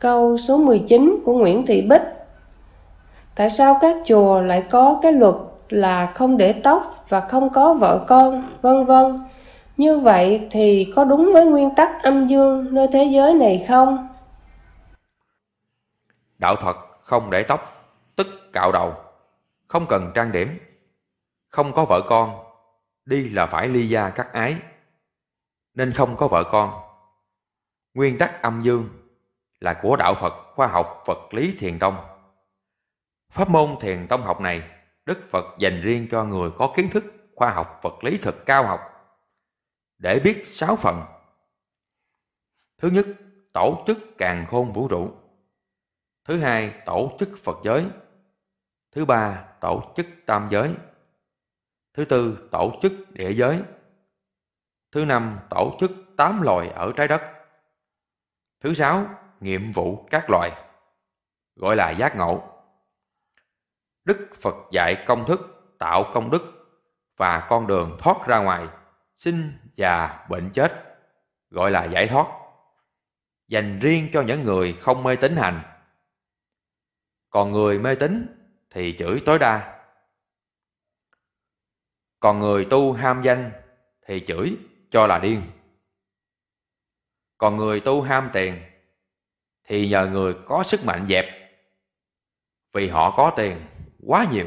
câu số 19 của Nguyễn Thị Bích. Tại sao các chùa lại có cái luật là không để tóc và không có vợ con, vân vân? Như vậy thì có đúng với nguyên tắc âm dương nơi thế giới này không? Đạo Phật không để tóc, tức cạo đầu, không cần trang điểm, không có vợ con, đi là phải ly gia cắt ái, nên không có vợ con. Nguyên tắc âm dương là của đạo Phật khoa học vật lý thiền tông. Pháp môn thiền tông học này, Đức Phật dành riêng cho người có kiến thức khoa học vật lý thật cao học để biết sáu phần. Thứ nhất, tổ chức càng khôn vũ trụ. Thứ hai, tổ chức Phật giới. Thứ ba, tổ chức tam giới. Thứ tư, tổ chức địa giới. Thứ năm, tổ chức tám loài ở trái đất. Thứ sáu, nghiệm vụ các loài, gọi là giác ngộ. Đức Phật dạy công thức tạo công đức và con đường thoát ra ngoài, sinh già bệnh chết, gọi là giải thoát. Dành riêng cho những người không mê tín hành. Còn người mê tín thì chửi tối đa. Còn người tu ham danh thì chửi cho là điên. Còn người tu ham tiền thì nhờ người có sức mạnh dẹp. Vì họ có tiền quá nhiều.